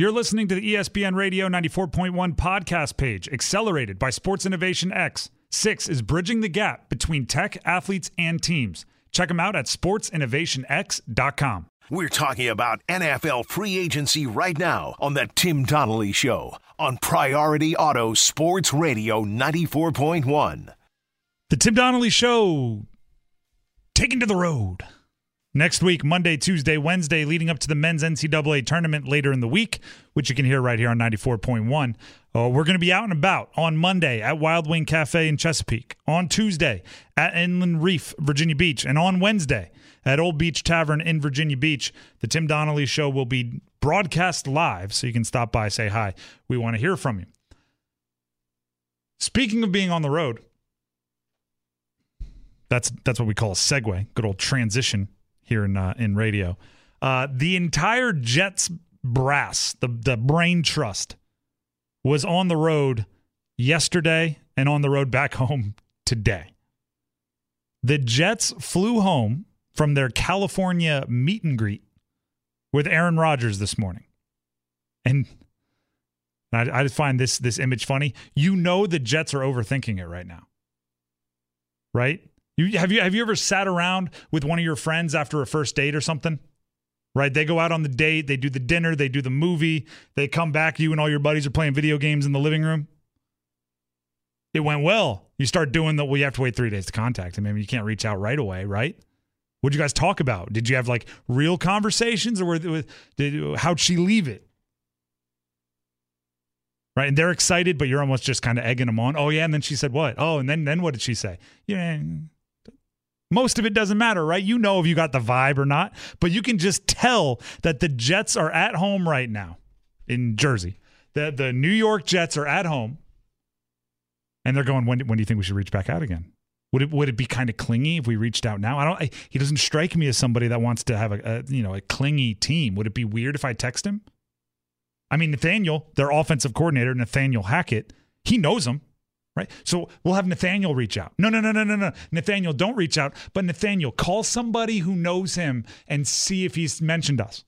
You're listening to the ESPN Radio 94.1 podcast page, accelerated by Sports Innovation X. Six is bridging the gap between tech, athletes, and teams. Check them out at sportsinnovationx.com. We're talking about NFL free agency right now on the Tim Donnelly Show on Priority Auto Sports Radio 94.1. The Tim Donnelly Show, taken to the road. Next week, Monday, Tuesday, Wednesday, leading up to the men's NCAA tournament later in the week, which you can hear right here on 94.1. Uh, we're going to be out and about on Monday at Wild Wing Cafe in Chesapeake, on Tuesday at Inland Reef, Virginia Beach, and on Wednesday at Old Beach Tavern in Virginia Beach. The Tim Donnelly Show will be broadcast live, so you can stop by, say hi. We want to hear from you. Speaking of being on the road, that's that's what we call a segue, good old transition here in uh, in radio. Uh, the entire Jets brass, the the brain trust, was on the road yesterday and on the road back home today. The Jets flew home from their California meet and greet with Aaron Rodgers this morning, and I, I just find this this image funny. You know the Jets are overthinking it right now, right? You have you have you ever sat around with one of your friends after a first date or something? Right? They go out on the date, they do the dinner, they do the movie, they come back, you and all your buddies are playing video games in the living room. It went well. You start doing the well, you have to wait three days to contact him. I mean, you can't reach out right away, right? What'd you guys talk about? Did you have like real conversations or were, did, how'd she leave it? Right. And they're excited, but you're almost just kind of egging them on. Oh, yeah. And then she said what? Oh, and then then what did she say? Yeah, most of it doesn't matter, right? You know if you got the vibe or not, but you can just tell that the Jets are at home right now in Jersey. The the New York Jets are at home, and they're going. When when do you think we should reach back out again? Would it would it be kind of clingy if we reached out now? I don't. I, he doesn't strike me as somebody that wants to have a, a you know a clingy team. Would it be weird if I text him? I mean, Nathaniel, their offensive coordinator, Nathaniel Hackett, he knows him right? So we'll have Nathaniel reach out. No, no, no, no, no, no. Nathaniel, don't reach out. But Nathaniel, call somebody who knows him and see if he's mentioned us.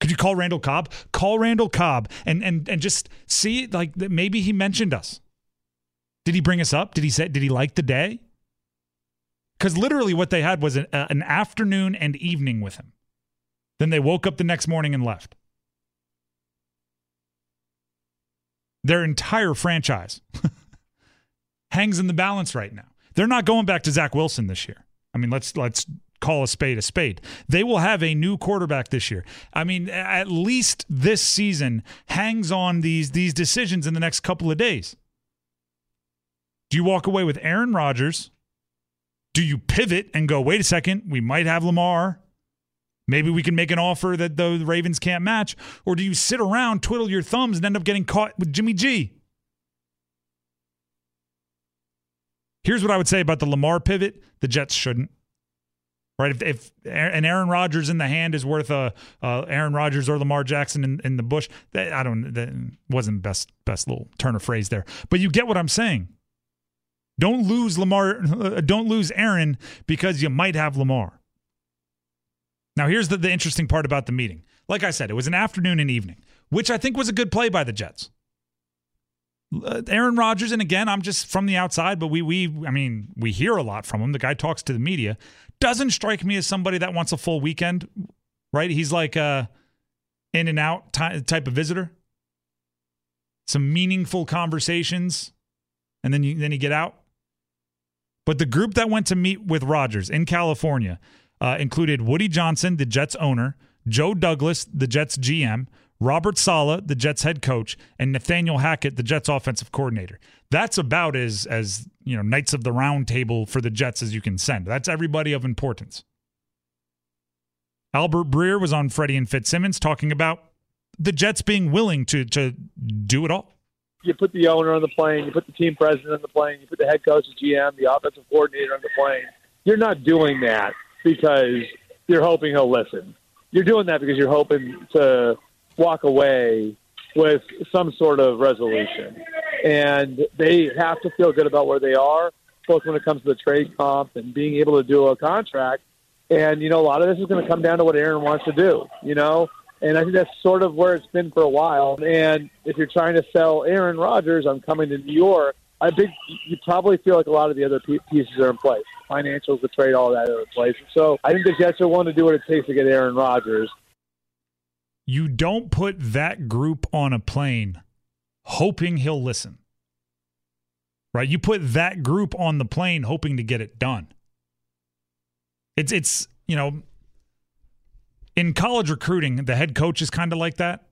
Could you call Randall Cobb? Call Randall Cobb and and and just see like that maybe he mentioned us. Did he bring us up? Did he say? Did he like the day? Because literally, what they had was an, uh, an afternoon and evening with him. Then they woke up the next morning and left. Their entire franchise hangs in the balance right now. They're not going back to Zach Wilson this year. I mean, let's let's call a spade a spade. They will have a new quarterback this year. I mean, at least this season hangs on these these decisions in the next couple of days. Do you walk away with Aaron Rodgers? Do you pivot and go, wait a second, we might have Lamar? Maybe we can make an offer that the Ravens can't match. Or do you sit around, twiddle your thumbs, and end up getting caught with Jimmy G? Here's what I would say about the Lamar pivot the Jets shouldn't. Right? If, if an Aaron Rodgers in the hand is worth a uh, Aaron Rodgers or Lamar Jackson in, in the bush, that, I don't, that wasn't best, best little turn of phrase there. But you get what I'm saying. Don't lose Lamar, don't lose Aaron because you might have Lamar. Now, here's the, the interesting part about the meeting. Like I said, it was an afternoon and evening, which I think was a good play by the Jets. Uh, Aaron Rodgers, and again, I'm just from the outside, but we we I mean we hear a lot from him. The guy talks to the media. Doesn't strike me as somebody that wants a full weekend, right? He's like a in and out type of visitor. Some meaningful conversations, and then you then you get out. But the group that went to meet with Rodgers in California uh, included Woody Johnson, the Jets owner, Joe Douglas, the Jets GM, Robert Saleh, the Jets head coach, and Nathaniel Hackett, the Jets offensive coordinator. That's about as as you know Knights of the Round Table for the Jets as you can send. That's everybody of importance. Albert Breer was on Freddie and Fitzsimmons talking about the Jets being willing to to do it all. You put the owner on the plane, you put the team president on the plane, you put the head coach, the GM, the offensive coordinator on the plane. You're not doing that because you're hoping he'll listen. You're doing that because you're hoping to walk away with some sort of resolution. And they have to feel good about where they are, both when it comes to the trade comp and being able to do a contract. And, you know, a lot of this is going to come down to what Aaron wants to do. You know, And I think that's sort of where it's been for a while. And if you're trying to sell Aaron Rodgers, I'm coming to New York. I think you probably feel like a lot of the other pieces are in place. Financials, to trade, all that other place. So I think the Jets are willing to do what it takes to get Aaron Rodgers. You don't put that group on a plane hoping he'll listen. Right? You put that group on the plane hoping to get it done. It's it's, you know, in college recruiting, the head coach is kind of like that.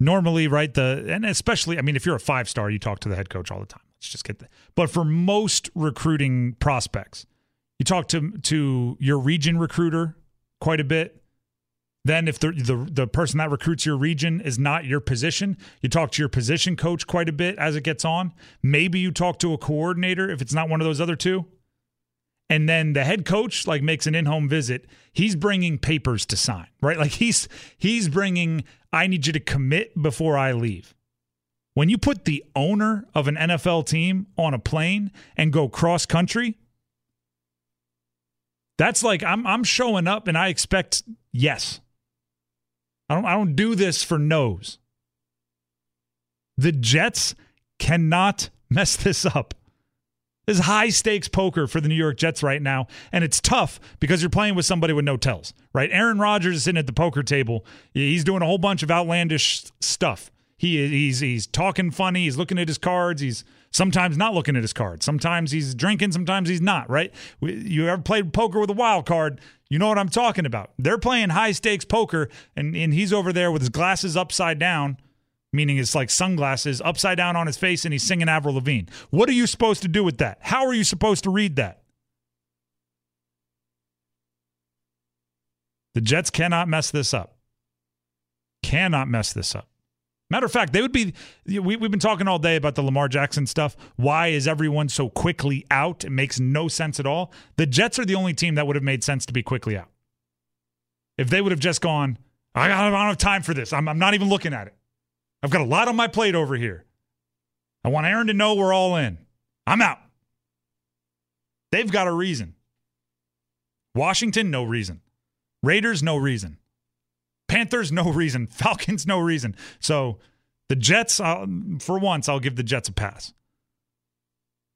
Normally, right? The and especially, I mean, if you're a five star, you talk to the head coach all the time. Let's just get that. But for most recruiting prospects, you talk to to your region recruiter quite a bit. Then, if the, the the person that recruits your region is not your position, you talk to your position coach quite a bit as it gets on. Maybe you talk to a coordinator if it's not one of those other two and then the head coach like makes an in-home visit he's bringing papers to sign right like he's he's bringing i need you to commit before i leave when you put the owner of an nfl team on a plane and go cross country that's like i'm i'm showing up and i expect yes i don't i don't do this for no's the jets cannot mess this up this is high stakes poker for the New York Jets right now. And it's tough because you're playing with somebody with no tells, right? Aaron Rodgers is sitting at the poker table. He's doing a whole bunch of outlandish stuff. He, he's, he's talking funny. He's looking at his cards. He's sometimes not looking at his cards. Sometimes he's drinking. Sometimes he's not, right? You ever played poker with a wild card? You know what I'm talking about. They're playing high stakes poker, and, and he's over there with his glasses upside down meaning it's like sunglasses upside down on his face and he's singing Avril Lavigne. What are you supposed to do with that? How are you supposed to read that? The Jets cannot mess this up. Cannot mess this up. Matter of fact, they would be. We, we've been talking all day about the Lamar Jackson stuff. Why is everyone so quickly out? It makes no sense at all. The Jets are the only team that would have made sense to be quickly out. If they would have just gone, I don't have time for this. I'm, I'm not even looking at it. I've got a lot on my plate over here. I want Aaron to know we're all in. I'm out. They've got a reason. Washington, no reason. Raiders, no reason. Panthers, no reason. Falcons, no reason. So the Jets, for once, I'll give the Jets a pass.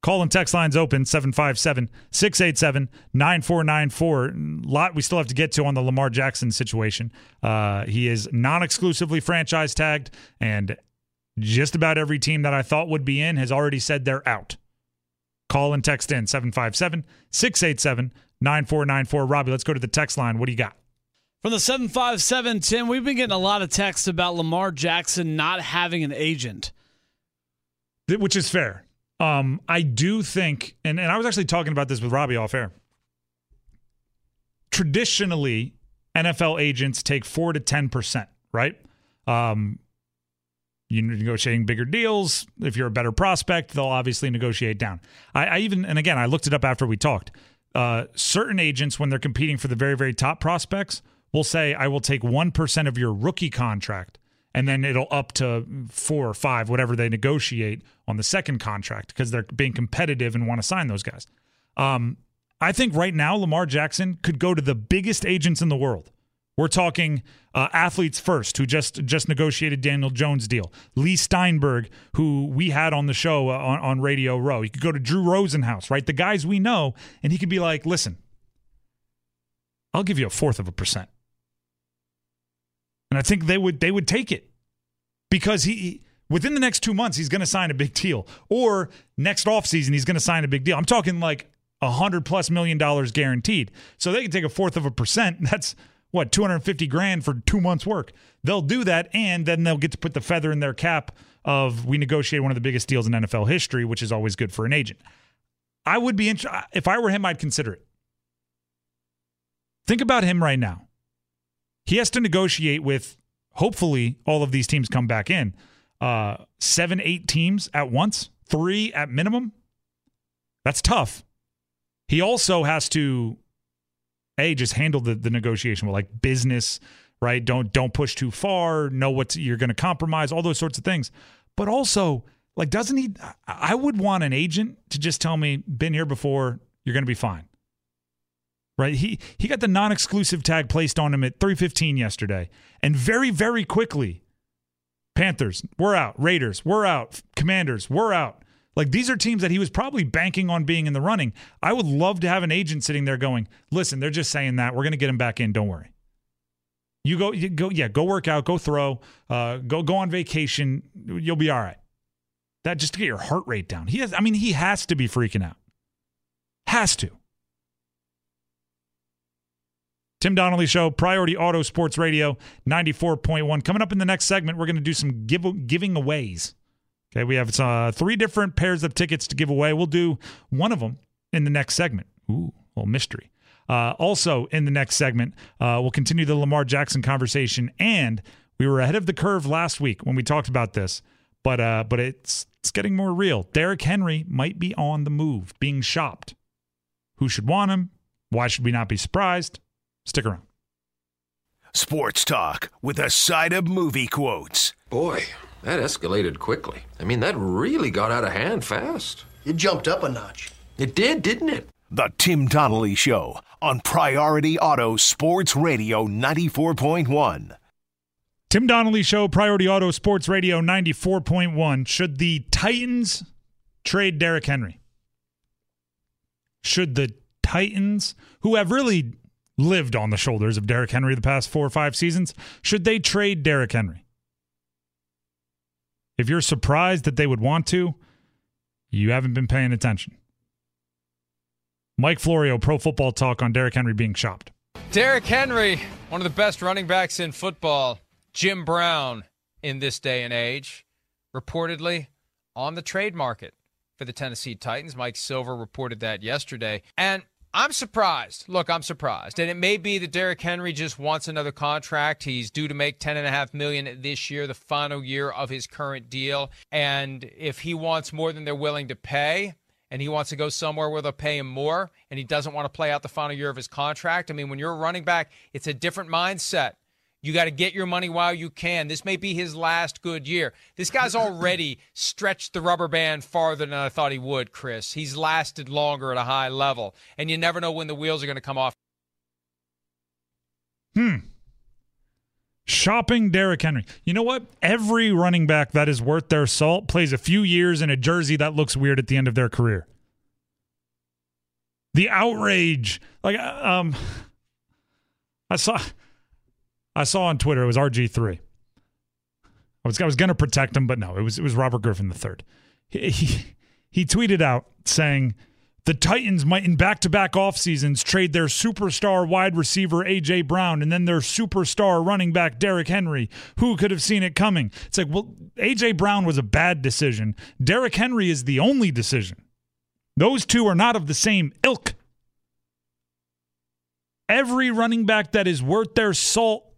Call and text lines open 757 687 9494. lot we still have to get to on the Lamar Jackson situation. Uh, he is non exclusively franchise tagged, and just about every team that I thought would be in has already said they're out. Call and text in 757 687 9494. Robbie, let's go to the text line. What do you got? From the 757, Tim, we've been getting a lot of texts about Lamar Jackson not having an agent. Which is fair. Um, I do think, and, and I was actually talking about this with Robbie off air. Traditionally, NFL agents take four to ten percent, right? Um, you're negotiating bigger deals. If you're a better prospect, they'll obviously negotiate down. I, I even, and again, I looked it up after we talked. Uh, certain agents, when they're competing for the very, very top prospects, will say, "I will take one percent of your rookie contract." and then it'll up to four or five, whatever they negotiate on the second contract because they're being competitive and want to sign those guys. Um, I think right now Lamar Jackson could go to the biggest agents in the world. We're talking uh, athletes first, who just just negotiated Daniel Jones' deal. Leigh Steinberg, who we had on the show uh, on, on Radio Row. He could go to Drew Rosenhaus, right? The guys we know, and he could be like, "Listen, I'll give you a fourth of a percent." And I think they would they would take it because he within the next two months he's going to sign a big deal, or next offseason he's going to sign a big deal. I'm talking like a hundred plus million dollars guaranteed. So they can take a fourth of a percent. That's what 250 grand for two months work. They'll do that, and then they'll get to put the feather in their cap of we negotiate one of the biggest deals in NFL history, which is always good for an agent. I would be interested if I were him, I'd consider it. Think about him right now. He has to negotiate with hopefully all of these teams come back in. Uh, seven, eight teams at once, three at minimum. That's tough. He also has to a just handle the, the negotiation with like business, right? Don't don't push too far. Know what you're going to compromise. All those sorts of things. But also, like, doesn't he? I would want an agent to just tell me, "Been here before. You're going to be fine." Right? He he got the non-exclusive tag placed on him at 315 yesterday. And very, very quickly, Panthers, we're out. Raiders, we're out. Commanders, we're out. Like these are teams that he was probably banking on being in the running. I would love to have an agent sitting there going, listen, they're just saying that. We're going to get him back in. Don't worry. You go, you go, yeah, go work out, go throw, uh, go go on vacation. You'll be all right. That just to get your heart rate down. He has, I mean, he has to be freaking out. Has to. Tim Donnelly Show, Priority Auto Sports Radio, 94.1. Coming up in the next segment, we're going to do some give, giving aways. Okay, we have uh, three different pairs of tickets to give away. We'll do one of them in the next segment. Ooh, a little mystery. Uh, also, in the next segment, uh, we'll continue the Lamar Jackson conversation. And we were ahead of the curve last week when we talked about this, but uh, but it's it's getting more real. Derrick Henry might be on the move, being shopped. Who should want him? Why should we not be surprised? Stick around. Sports Talk with a side of movie quotes. Boy, that escalated quickly. I mean, that really got out of hand fast. It jumped up a notch. It did, didn't it? The Tim Donnelly Show on Priority Auto Sports Radio 94.1. Tim Donnelly Show, Priority Auto Sports Radio 94.1. Should the Titans trade Derrick Henry? Should the Titans, who have really lived on the shoulders of Derrick Henry the past four or five seasons, should they trade Derrick Henry? If you're surprised that they would want to, you haven't been paying attention. Mike Florio, Pro Football Talk on Derrick Henry being shopped. Derrick Henry, one of the best running backs in football. Jim Brown in this day and age, reportedly on the trade market for the Tennessee Titans. Mike Silver reported that yesterday. And I'm surprised. Look, I'm surprised. And it may be that Derrick Henry just wants another contract. He's due to make ten and a half million this year, the final year of his current deal. And if he wants more than they're willing to pay, and he wants to go somewhere where they'll pay him more, and he doesn't want to play out the final year of his contract. I mean, when you're a running back, it's a different mindset. You got to get your money while you can. This may be his last good year. This guy's already stretched the rubber band farther than I thought he would, Chris. He's lasted longer at a high level, and you never know when the wheels are going to come off. Hmm. Shopping Derrick Henry. You know what? Every running back that is worth their salt plays a few years in a jersey that looks weird at the end of their career. The outrage. Like, um, I saw. I saw on Twitter it was RG three. I was I was going to protect him, but no, it was it was Robert Griffin the third. He, he he tweeted out saying the Titans might in back-to-back off seasons trade their superstar wide receiver AJ Brown and then their superstar running back Derrick Henry. Who could have seen it coming? It's like, well, AJ Brown was a bad decision. Derrick Henry is the only decision. Those two are not of the same ilk. Every running back that is worth their salt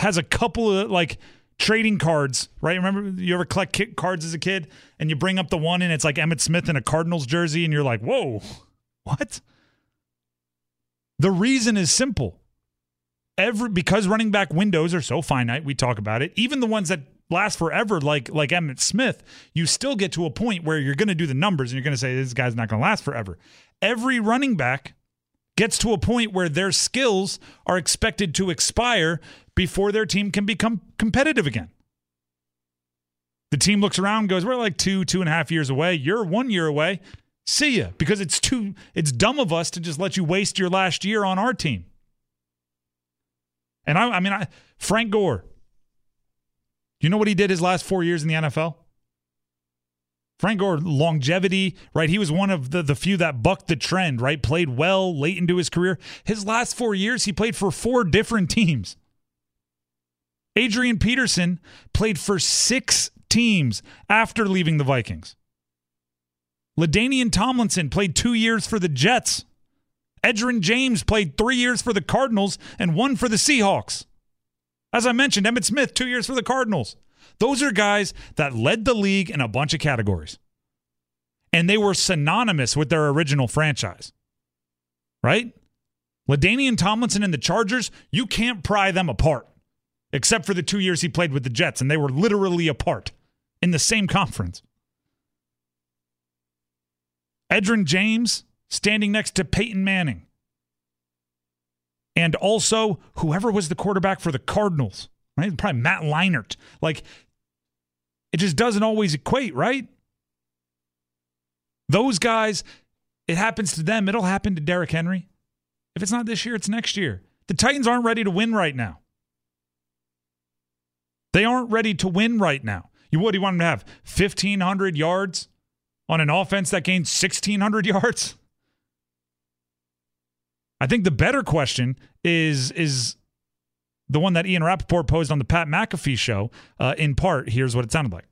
has a couple of like trading cards, right? Remember you ever collect cards as a kid and you bring up the one and it's like Emmitt Smith in a Cardinals jersey and you're like, whoa, what? The reason is simple. Every because running back windows are so finite, we talk about it. Even the ones that last forever, like like Emmitt Smith, you still get to a point where you're going to do the numbers and you're going to say this guy's not going to last forever. Every running back gets to a point where their skills are expected to expire before their team can become competitive again. The team looks around, goes, "We're like two, two and a half years away. You're one year away. See ya." Because it's too, it's dumb of us to just let you waste your last year on our team. And I, I mean, I, Frank Gore. You know what he did his last four years in the NFL? Frank Gore, longevity, right? He was one of the, the few that bucked the trend, right? Played well late into his career. His last four years, he played for four different teams. Adrian Peterson played for six teams after leaving the Vikings. LaDainian Tomlinson played two years for the Jets. Edgerrin James played three years for the Cardinals and one for the Seahawks. As I mentioned, Emmitt Smith, two years for the Cardinals. Those are guys that led the league in a bunch of categories. And they were synonymous with their original franchise. Right? LaDainian Tomlinson and the Chargers, you can't pry them apart, except for the two years he played with the Jets, and they were literally apart in the same conference. Edgerrin James standing next to Peyton Manning. and also whoever was the quarterback for the Cardinals, right? Probably Matt Leinart. Like, it just doesn't always equate, right? Those guys, it happens to them. It'll happen to Derrick Henry. If it's not this year, it's next year. The Titans aren't ready to win right now. They aren't ready to win right now. You do you want them to have? 1500 yards on an offense that gained 1600 yards? I think the better question is is the one that Ian Rapoport posed on the Pat McAfee show. Uh, in part, here's what it sounded like.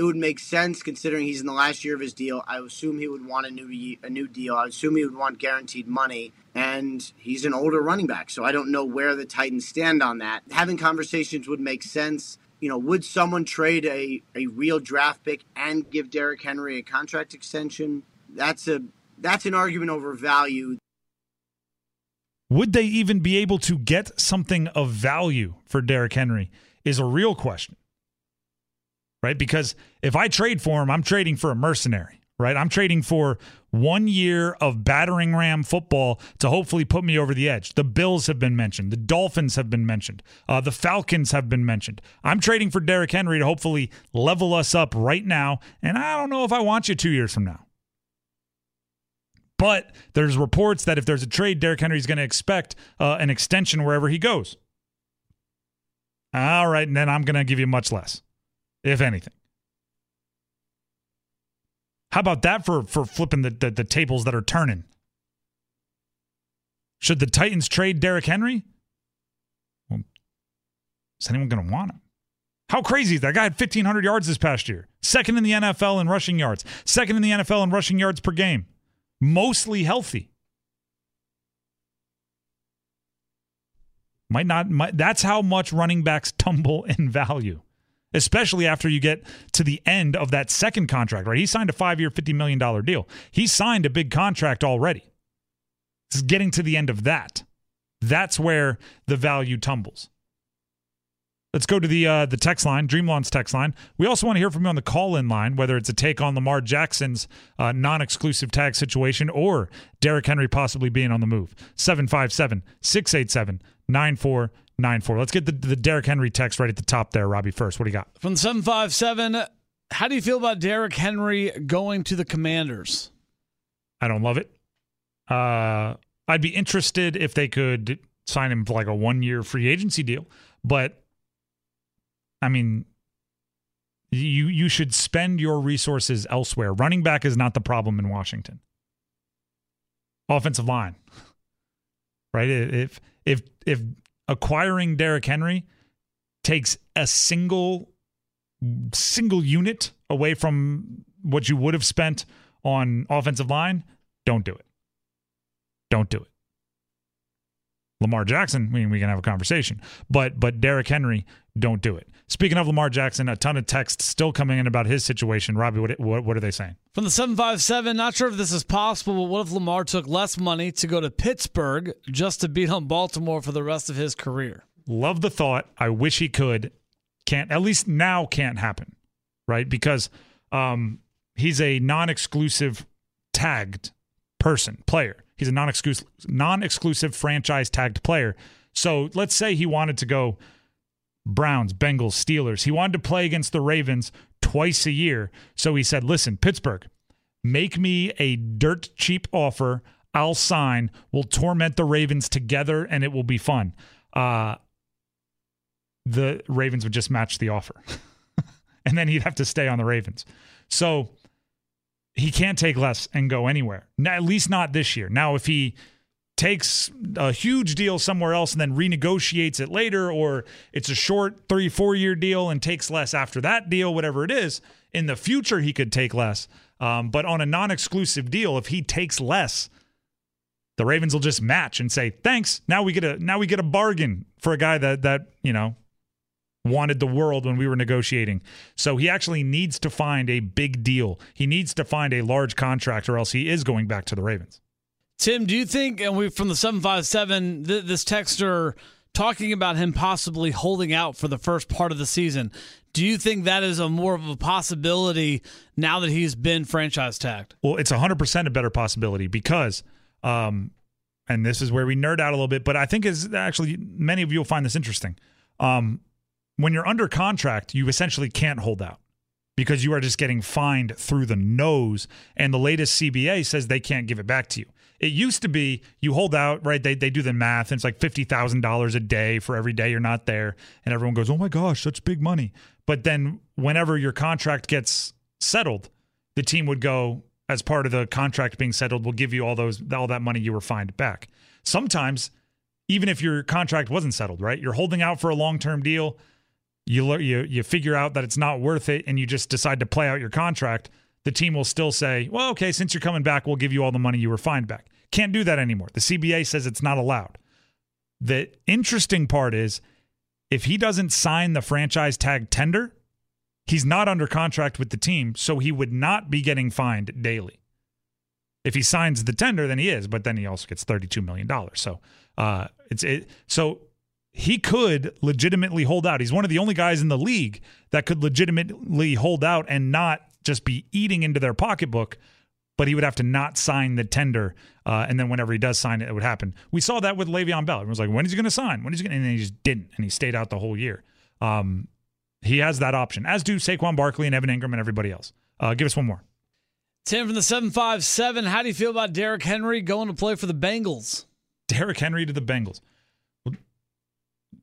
It would make sense considering he's in the last year of his deal. I assume he would want a new a new deal. I assume he would want guaranteed money, and he's an older running back, so I don't know where the Titans stand on that. Having conversations would make sense. You know, would someone trade a, a real draft pick and give Derrick Henry a contract extension? That's a that's an argument over value. Would they even be able to get something of value for Derrick Henry? Is a real question. Right? Because if I trade for him, I'm trading for a mercenary, right? I'm trading for one year of battering ram football to hopefully put me over the edge. The Bills have been mentioned. The Dolphins have been mentioned. Uh, the Falcons have been mentioned. I'm trading for Derrick Henry to hopefully level us up right now. And I don't know if I want you two years from now. But there's reports that if there's a trade, Derrick Henry's going to expect uh, an extension wherever he goes. All right, and then I'm going to give you much less, if anything. How about that for for flipping the, the, the tables that are turning? Should the Titans trade Derrick Henry? Well, is anyone going to want him? How crazy is that? Guy had 1,500 yards this past year. Second in the NFL in rushing yards. Second in the NFL in rushing yards per game mostly healthy. Might not, might, that's how much running backs tumble in value, especially after you get to the end of that second contract, right? He signed a five year, $50 million deal. He signed a big contract already. It's getting to the end of that. That's where the value tumbles. Let's go to the uh, the text line, Dreamlawn's text line. We also want to hear from you on the call in line, whether it's a take on Lamar Jackson's uh, non exclusive tag situation or Derrick Henry possibly being on the move. 757 687 9494. Let's get the, the Derrick Henry text right at the top there, Robbie, first. What do you got? From 757, how do you feel about Derrick Henry going to the Commanders? I don't love it. Uh, I'd be interested if they could sign him for like a one year free agency deal, but I mean, you you should spend your resources elsewhere. Running back is not the problem in Washington. Offensive line, right? If if if acquiring Derrick Henry takes a single single unit away from what you would have spent on offensive line, don't do it. Don't do it. Lamar Jackson, I mean, we can have a conversation, but but Derrick Henry, don't do it. Speaking of Lamar Jackson, a ton of texts still coming in about his situation. Robbie, what what, what are they saying? From the seven five seven, not sure if this is possible, but what if Lamar took less money to go to Pittsburgh just to beat on Baltimore for the rest of his career? Love the thought. I wish he could. Can't at least now can't happen, right? Because um, he's a non-exclusive tagged person player. He's a non-exclusive non-exclusive franchise tagged player. So let's say he wanted to go Browns, Bengals, Steelers. He wanted to play against the Ravens twice a year. So he said, "Listen, Pittsburgh, make me a dirt cheap offer. I'll sign. We'll torment the Ravens together, and it will be fun." Uh, the Ravens would just match the offer, and then he'd have to stay on the Ravens. So he can't take less and go anywhere. Now, at least not this year. Now, if he takes a huge deal somewhere else and then renegotiates it later, or it's a short three, four year deal and takes less after that deal, whatever it is, in the future he could take less. Um, but on a non exclusive deal, if he takes less, the Ravens will just match and say, thanks. Now we get a now we get a bargain for a guy that that, you know, wanted the world when we were negotiating. So he actually needs to find a big deal. He needs to find a large contract, or else he is going back to the Ravens. Tim, do you think, and we from the 757, th- this texter talking about him possibly holding out for the first part of the season, do you think that is a more of a possibility now that he's been franchise tagged? Well, it's 100% a better possibility because um, and this is where we nerd out a little bit, but I think is actually many of you will find this interesting. Um, when you're under contract, you essentially can't hold out because you are just getting fined through the nose. And the latest CBA says they can't give it back to you. It used to be you hold out, right? They, they do the math, and it's like $50,000 a day for every day you're not there. And everyone goes, oh my gosh, that's big money. But then whenever your contract gets settled, the team would go, as part of the contract being settled, we'll give you all those all that money you were fined back. Sometimes, even if your contract wasn't settled, right? You're holding out for a long term deal. You you you figure out that it's not worth it, and you just decide to play out your contract. The team will still say, "Well, okay, since you're coming back, we'll give you all the money you were fined back." Can't do that anymore. The CBA says it's not allowed. The interesting part is if he doesn't sign the franchise tag tender, He's not under contract with the team, so he would not be getting fined daily. If he signs the tender, then he is, but then he also gets $32 million. So uh, it's it. So he could legitimately hold out. He's one of the only guys in the league that could legitimately hold out and not just be eating into their pocketbook, but he would have to not sign the tender. Uh, and then whenever he does sign it, it would happen. We saw that with Le'Veon Bell. It was like, when is he going to sign? When is he going? And then he just didn't, and he stayed out the whole year. Um, he has that option, as do Saquon Barkley and Evan Engram and everybody else. Uh, give us one more. Tim from the 757. How do you feel about Derrick Henry going to play for the Bengals? Derrick Henry to the Bengals.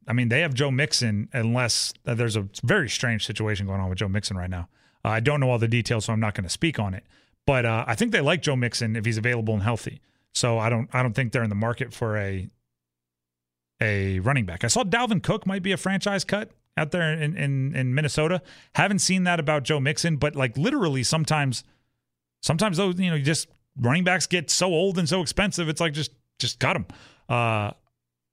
I mean, they have Joe Mixon, unless uh, there's a very strange situation going on with Joe Mixon right now. Uh, I don't know all the details, so I'm not going to speak on it. But uh, I think they like Joe Mixon if he's available and healthy. So I don't I don't think they're in the market for a a running back. I saw Dalvin Cook might be a franchise cut out there in, in, in Minnesota. Haven't seen that about Joe Mixon, but like literally sometimes, sometimes those, you know, just running backs get so old and so expensive. It's like, just, just cut them. Uh,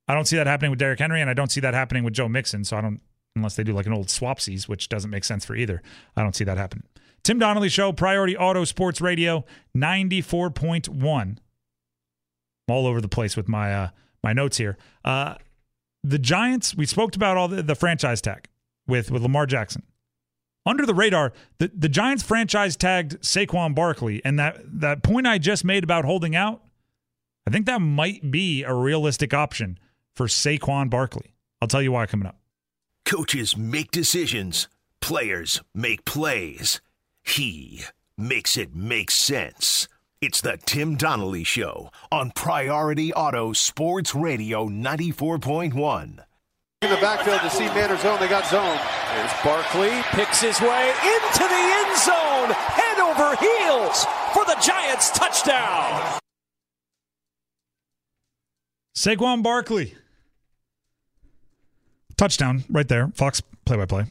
I don't see that happening with Derrick Henry and I don't see that happening with Joe Mixon. So I don't, unless they do like an old swapsies, which doesn't make sense for either. I don't see that happening. Tim Donnelly Show, Priority Auto Sports Radio, 94.1. I'm all over the place with my, uh, my notes here. Uh, the Giants, we spoke about all the, the franchise tag with, with Lamar Jackson. Under the radar, the, the Giants franchise tagged Saquon Barkley. And that, that point I just made about holding out, I think that might be a realistic option for Saquon Barkley. I'll tell you why coming up. Coaches make decisions, players make plays. He makes it make sense. It's the Tim Donnelly Show on Priority Auto Sports Radio 94.1. In the backfield to see Manor zone. They got zone. There's Barkley, picks his way into the end zone, head over heels for the Giants touchdown. Saquon Barkley. Touchdown right there. Fox play by play.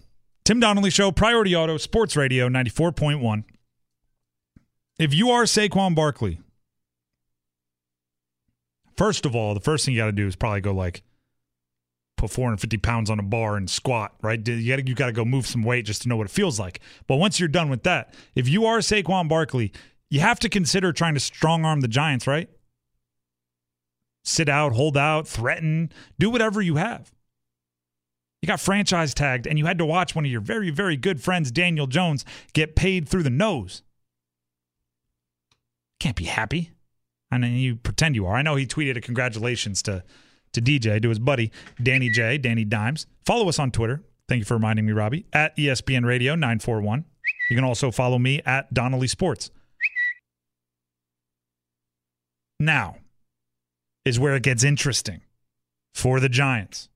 Tim Donnelly Show, Priority Auto, Sports Radio 94.1 if you are Saquon Barkley, first of all, the first thing you got to do is probably go like put 450 pounds on a bar and squat, right? You got you got to go move some weight just to know what it feels like. But once you're done with that, if you are Saquon Barkley, you have to consider trying to strong arm the Giants, right? Sit out, hold out, threaten, do whatever you have. You got franchise tagged, and you had to watch one of your very, very good friends, Daniel Jones, get paid through the nose can't be happy. I know you pretend you are. I know he tweeted a congratulations to to DJ, to his buddy Danny J, Danny Dimes. Follow us on Twitter. Thank you for reminding me, Robbie, at ESPN Radio 941. You can also follow me at Donnelly Sports. Now is where it gets interesting for the Giants.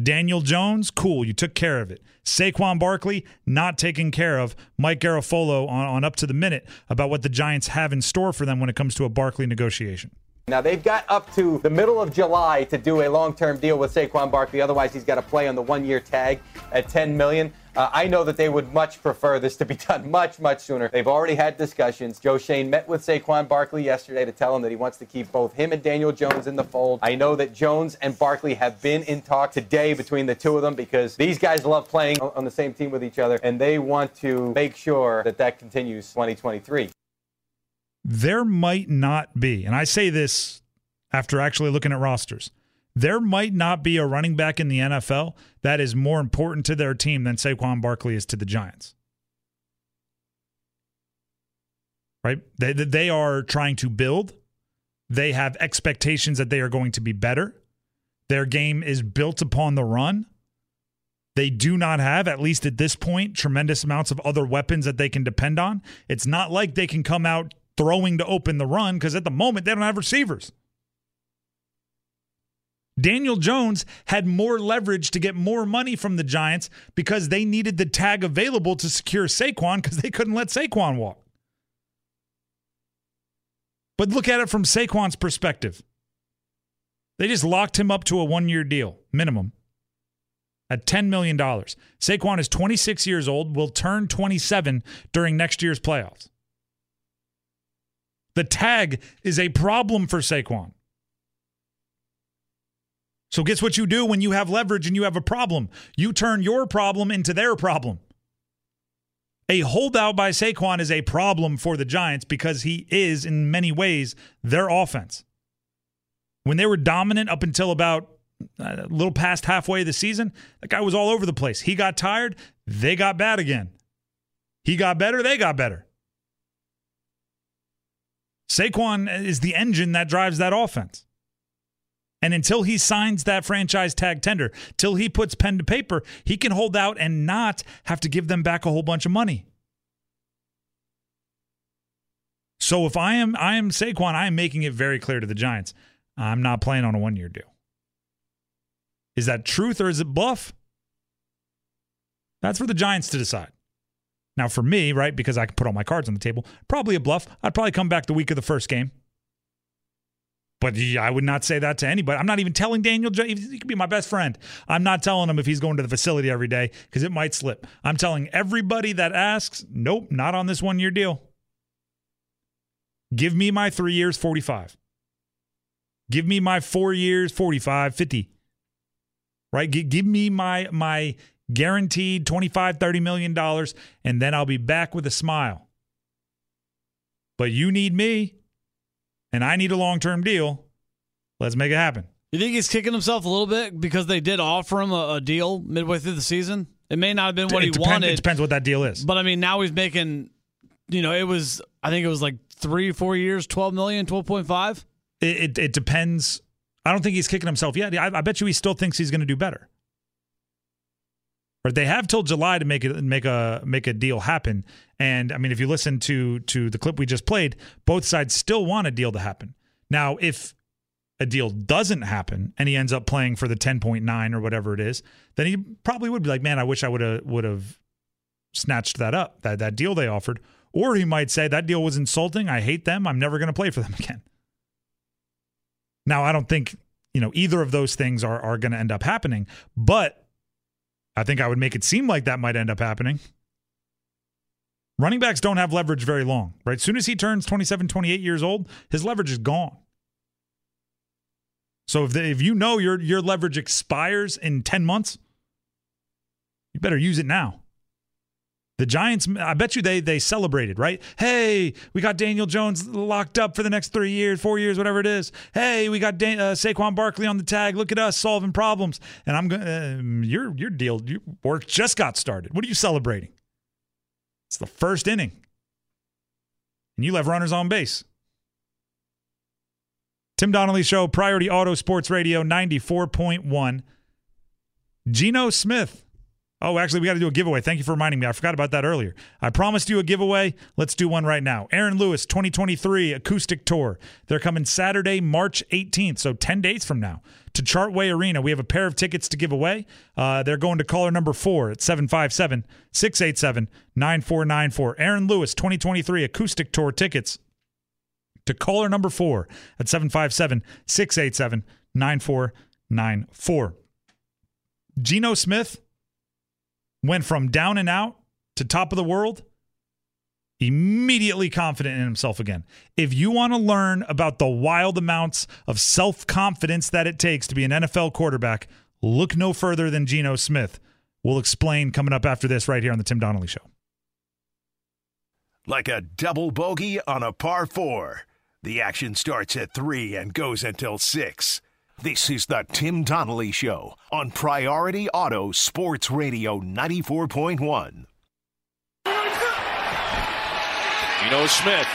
Daniel Jones, cool, you took care of it. Saquon Barkley, not taken care of. Mike Garafolo on, on up to the minute about what the Giants have in store for them when it comes to a Barkley negotiation. Now they've got up to the middle of July to do a long-term deal with Saquon Barkley. Otherwise, he's got to play on the one-year tag at 10 million. Uh, I know that they would much prefer this to be done much, much sooner. They've already had discussions. Joe Schoen met with Saquon Barkley yesterday to tell him that he wants to keep both him and Daniel Jones in the fold. I know that Jones and Barkley have been in talk today between the two of them because these guys love playing on the same team with each other, and they want to make sure that that continues 2023 there might not be, and I say this after actually looking at rosters, there might not be a running back in the NFL that is more important to their team than Saquon Barkley is to the Giants. Right? They, they are trying to build. They have expectations that they are going to be better. Their game is built upon the run. They do not have, at least at this point, tremendous amounts of other weapons that they can depend on. It's not like they can come out throwing to open the run because at the moment they don't have receivers. Daniel Jones had more leverage to get more money from the Giants because they needed the tag available to secure Saquon because they couldn't let Saquon walk. But look at it from Saquon's perspective. They just locked him up to a one year deal, minimum, at $10 million. Saquon is 26 years old, will turn 27 during next year's playoffs. The tag is a problem for Saquon. So, guess what you do when you have leverage and you have a problem? You turn your problem into their problem. A holdout by Saquon is a problem for the Giants because he is, in many ways, their offense. When they were dominant up until about uh, a little past halfway of the season, that guy was all over the place. He got tired, they got bad again. He got better, they got better. Saquon is the engine that drives that offense. And until he signs that franchise tag tender, till he puts pen to paper, he can hold out and not have to give them back a whole bunch of money. So if I am I am Saquon, I am making it very clear to the Giants. I'm not playing on a one year deal. Is that truth or is it bluff? That's for the Giants to decide. Now, for me, right, because I can put all my cards on the table, probably a bluff. I'd probably come back the week of the first game. But I would not say that to anybody. I'm not even telling Daniel He could be my best friend. I'm not telling him if he's going to the facility every day because it might slip. I'm telling everybody that asks, nope, not on this one year deal. Give me my three years, 45. Give me my four years, 45, 50. Right? G- give me my my guaranteed 25, 30 million dollars, and then I'll be back with a smile. But you need me and I need a long term deal. Let's make it happen. You think he's kicking himself a little bit because they did offer him a, a deal midway through the season? It may not have been what it he depends, wanted. It depends what that deal is. But I mean, now he's making, you know, it was, I think it was like three, four years, 12 million, 12.5. It, it, it depends. I don't think he's kicking himself yet. I, I bet you he still thinks he's going to do better. But they have till July to make it make a make a deal happen. And I mean, if you listen to to the clip we just played, both sides still want a deal to happen. Now, if a deal doesn't happen and he ends up playing for the 10.9 or whatever it is, then he probably would be like, "Man, I wish I would have would have snatched that up, that that deal they offered." Or he might say, "That deal was insulting. I hate them. I'm never going to play for them again." Now, I don't think, you know, either of those things are are going to end up happening, but I think I would make it seem like that might end up happening. Running backs don't have leverage very long, right? As soon as he turns 27, 28 years old, his leverage is gone. So if, the, if you know your your leverage expires in 10 months, you better use it now. The Giants, I bet you they they celebrated, right? Hey, we got Daniel Jones locked up for the next three years, four years, whatever it is. Hey, we got Dan, uh, Saquon Barkley on the tag. Look at us solving problems. And I'm going. Uh, your your deal, your work just got started. What are you celebrating? It's the first inning, and you have runners on base. Tim Donnelly Show, Priority Auto Sports Radio, ninety four point one. Geno Smith Oh, actually, we got to do a giveaway. Thank you for reminding me. I forgot about that earlier. I promised you a giveaway. Let's do one right now. Aaron Lewis 2023 Acoustic Tour. They're coming Saturday, March 18th, so 10 days from now, to Chartway Arena. We have a pair of tickets to give away. Uh, they're going to caller number four at 757 687 9494. Aaron Lewis 2023 Acoustic Tour tickets to caller number four at 757 687 9494. Geno Smith went from down and out to top of the world, immediately confident in himself again. If you want to learn about the wild amounts of self confidence that it takes to be an NFL quarterback, look no further than Geno Smith. We'll explain coming up after this right here on the Tim Donnelly Show. Like a double bogey on a par four. The action starts at three and goes until six. This is the Tim Donnelly Show on Priority Auto Sports Radio 94.1. Geno Smith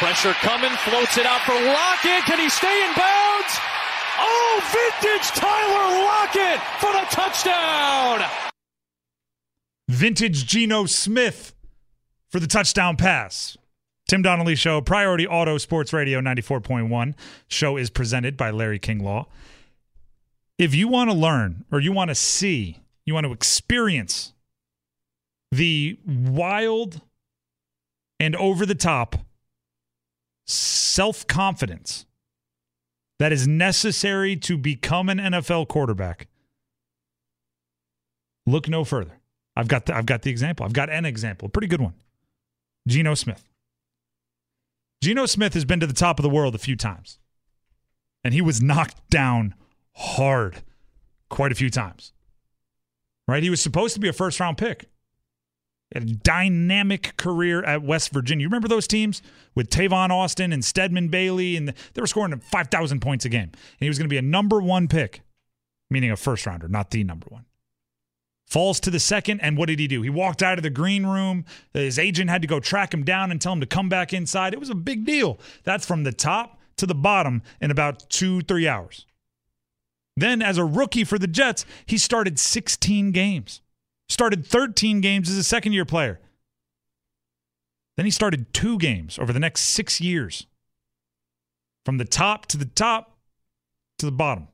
Pressure coming, floats it out for Lockett. Can he stay in bounds? Oh, vintage Tyler Lockett for the touchdown. Vintage Geno Smith for the touchdown pass. Tim Donnelly Show, Priority Auto Sports Radio 94.1. Show is presented by Larry King Law. If you want to learn or you want to see, you want to experience the wild and over the top self confidence that is necessary to become an NFL quarterback, look no further. I've got the, I've got the example. I've got an example, a pretty good one. Geno Smith. Geno Smith has been to the top of the world a few times, and he was knocked down hard quite a few times. Right? He was supposed to be a first round pick. A dynamic career at West Virginia. You remember those teams with Tavon Austin and Stedman Bailey, and they were scoring 5,000 points a game. And he was going to be a number one pick, meaning a first rounder, not the number one falls to the second. And what did he do? He walked out of the green room. His agent had to go track him down and tell him to come back inside. It was a big deal. That's from the top to the bottom in about two, three hours. Then, as a rookie for the Jets, he started 16 games, started 13 games as a second year player. Then he started two games over the next six years from the top to the top to the bottom.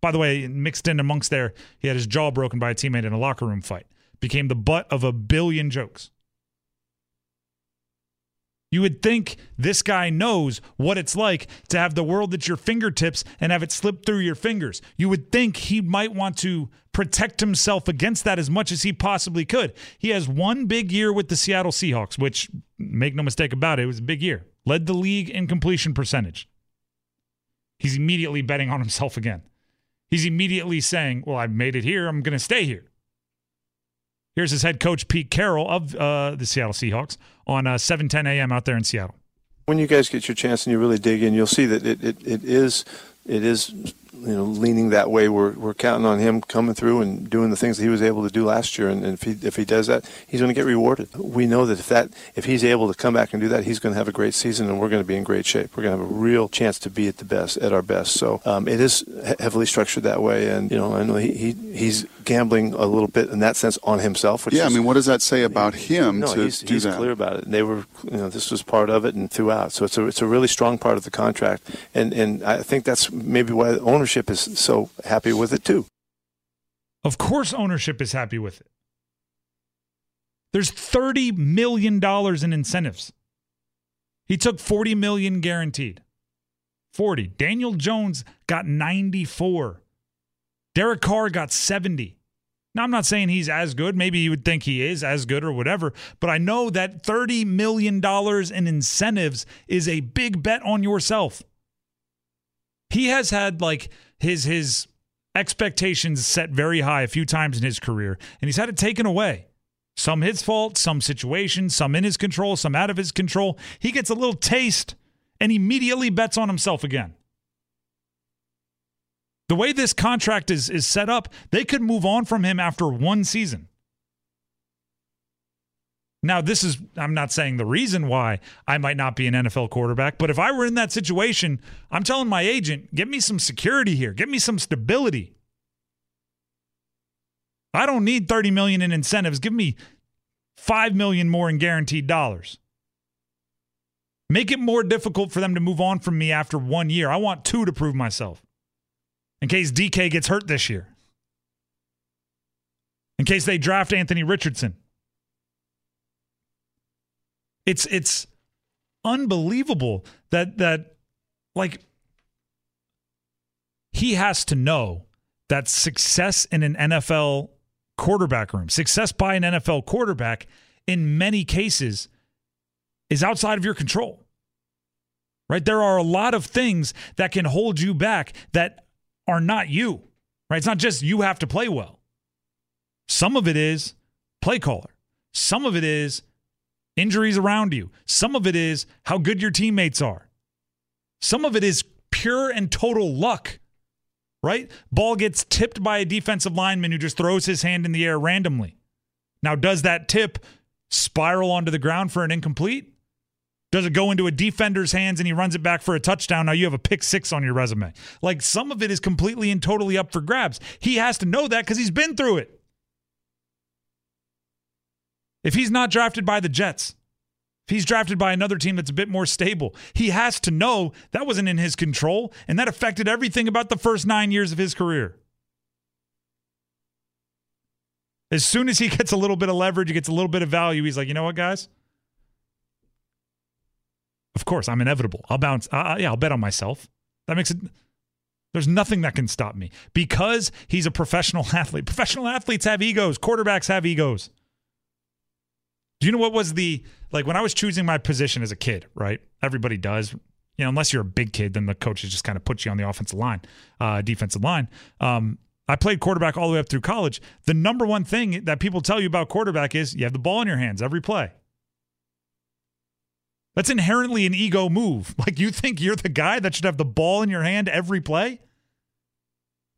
By the way, mixed in amongst there, he had his jaw broken by a teammate in a locker room fight. Became the butt of a billion jokes. You would think this guy knows what it's like to have the world at your fingertips and have it slip through your fingers. You would think he might want to protect himself against that as much as he possibly could. He has one big year with the Seattle Seahawks, which, make no mistake about it, it was a big year. Led the league in completion percentage. He's immediately betting on himself again. He's immediately saying, Well, I've made it here. I'm going to stay here. Here's his head coach, Pete Carroll of uh, the Seattle Seahawks, on uh, 7:10 a.m. out there in Seattle. When you guys get your chance and you really dig in, you'll see that it, it, it is it is you know leaning that way. We're we're counting on him coming through and doing the things that he was able to do last year. And, and if he if he does that, he's going to get rewarded. We know that if that if he's able to come back and do that, he's going to have a great season, and we're going to be in great shape. We're going to have a real chance to be at the best, at our best. So um, it is heavily structured that way. And you know, I know he, he he's gambling a little bit in that sense on himself. Which yeah, is, I mean, what does that say about him no, to he's, do he's that? clear about it. And they were, you know, this was part of it and throughout. So it's a it's a really strong part of the contract, and and I think that's maybe why ownership is so happy with it too. Of course, ownership is happy with it. There's $30 million in incentives. He took 40 million guaranteed. 40. Daniel Jones got 94. Derek Carr got 70. Now, I'm not saying he's as good. Maybe you would think he is as good or whatever, but I know that $30 million in incentives is a big bet on yourself. He has had like his his expectations set very high a few times in his career, and he's had it taken away. Some his fault, some situation, some in his control, some out of his control. He gets a little taste and immediately bets on himself again. The way this contract is is set up, they could move on from him after one season. Now, this is, I'm not saying the reason why I might not be an NFL quarterback, but if I were in that situation, I'm telling my agent, get me some security here, get me some stability. I don't need 30 million in incentives. Give me 5 million more in guaranteed dollars. Make it more difficult for them to move on from me after one year. I want two to prove myself. In case DK gets hurt this year. In case they draft Anthony Richardson. It's it's unbelievable that that like he has to know that success in an NFL quarterback room, success by an NFL quarterback in many cases is outside of your control. Right? There are a lot of things that can hold you back that are not you. Right? It's not just you have to play well. Some of it is play caller. Some of it is injuries around you. Some of it is how good your teammates are. Some of it is pure and total luck, right? Ball gets tipped by a defensive lineman who just throws his hand in the air randomly. Now, does that tip spiral onto the ground for an incomplete? Does it go into a defender's hands and he runs it back for a touchdown? Now you have a pick six on your resume. Like some of it is completely and totally up for grabs. He has to know that because he's been through it. If he's not drafted by the Jets, if he's drafted by another team that's a bit more stable, he has to know that wasn't in his control and that affected everything about the first nine years of his career. As soon as he gets a little bit of leverage, he gets a little bit of value, he's like, you know what, guys? Of course, I'm inevitable. I'll bounce. Uh, yeah, I'll bet on myself. That makes it. There's nothing that can stop me because he's a professional athlete. Professional athletes have egos. Quarterbacks have egos. Do you know what was the like when I was choosing my position as a kid? Right, everybody does. You know, unless you're a big kid, then the coaches just kind of put you on the offensive line, uh, defensive line. Um, I played quarterback all the way up through college. The number one thing that people tell you about quarterback is you have the ball in your hands every play. That's inherently an ego move. Like you think you're the guy that should have the ball in your hand every play?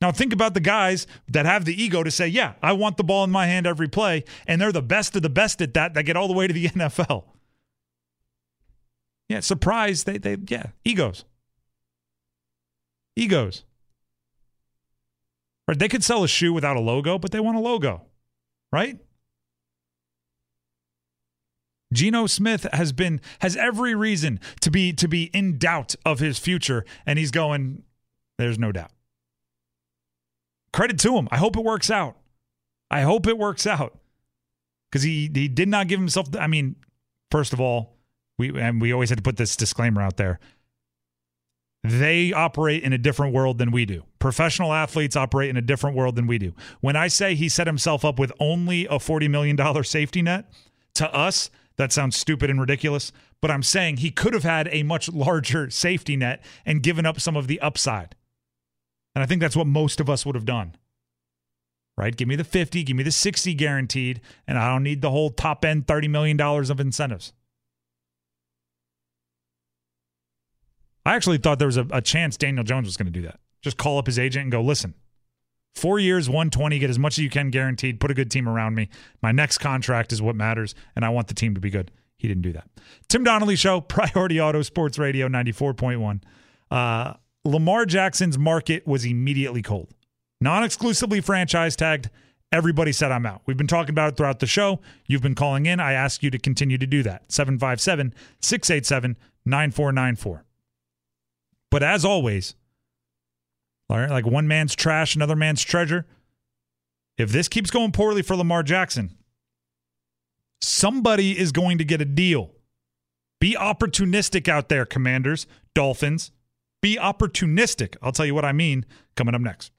Now think about the guys that have the ego to say, "Yeah, I want the ball in my hand every play," and they're the best of the best at that that get all the way to the NFL. Yeah, surprise, they they yeah, egos. Egos. Right, they could sell a shoe without a logo, but they want a logo. Right? Geno Smith has been has every reason to be to be in doubt of his future, and he's going. There's no doubt. Credit to him. I hope it works out. I hope it works out because he he did not give himself. I mean, first of all, we and we always had to put this disclaimer out there. They operate in a different world than we do. Professional athletes operate in a different world than we do. When I say he set himself up with only a $40 million safety net, to us, that sounds stupid and ridiculous, but I'm saying he could have had a much larger safety net and given up some of the upside. And I think that's what most of us would have done. Right? Give me the 50, give me the 60 guaranteed, and I don't need the whole top end $30 million of incentives. I actually thought there was a, a chance Daniel Jones was going to do that. Just call up his agent and go, listen, Four years, 120, get as much as you can guaranteed, put a good team around me. My next contract is what matters, and I want the team to be good. He didn't do that. Tim Donnelly Show, Priority Auto Sports Radio 94.1. Uh, Lamar Jackson's market was immediately cold. Non exclusively franchise tagged. Everybody said I'm out. We've been talking about it throughout the show. You've been calling in. I ask you to continue to do that. 757 687 9494. But as always, all right, like one man's trash, another man's treasure. If this keeps going poorly for Lamar Jackson, somebody is going to get a deal. Be opportunistic out there, commanders, Dolphins. Be opportunistic. I'll tell you what I mean coming up next.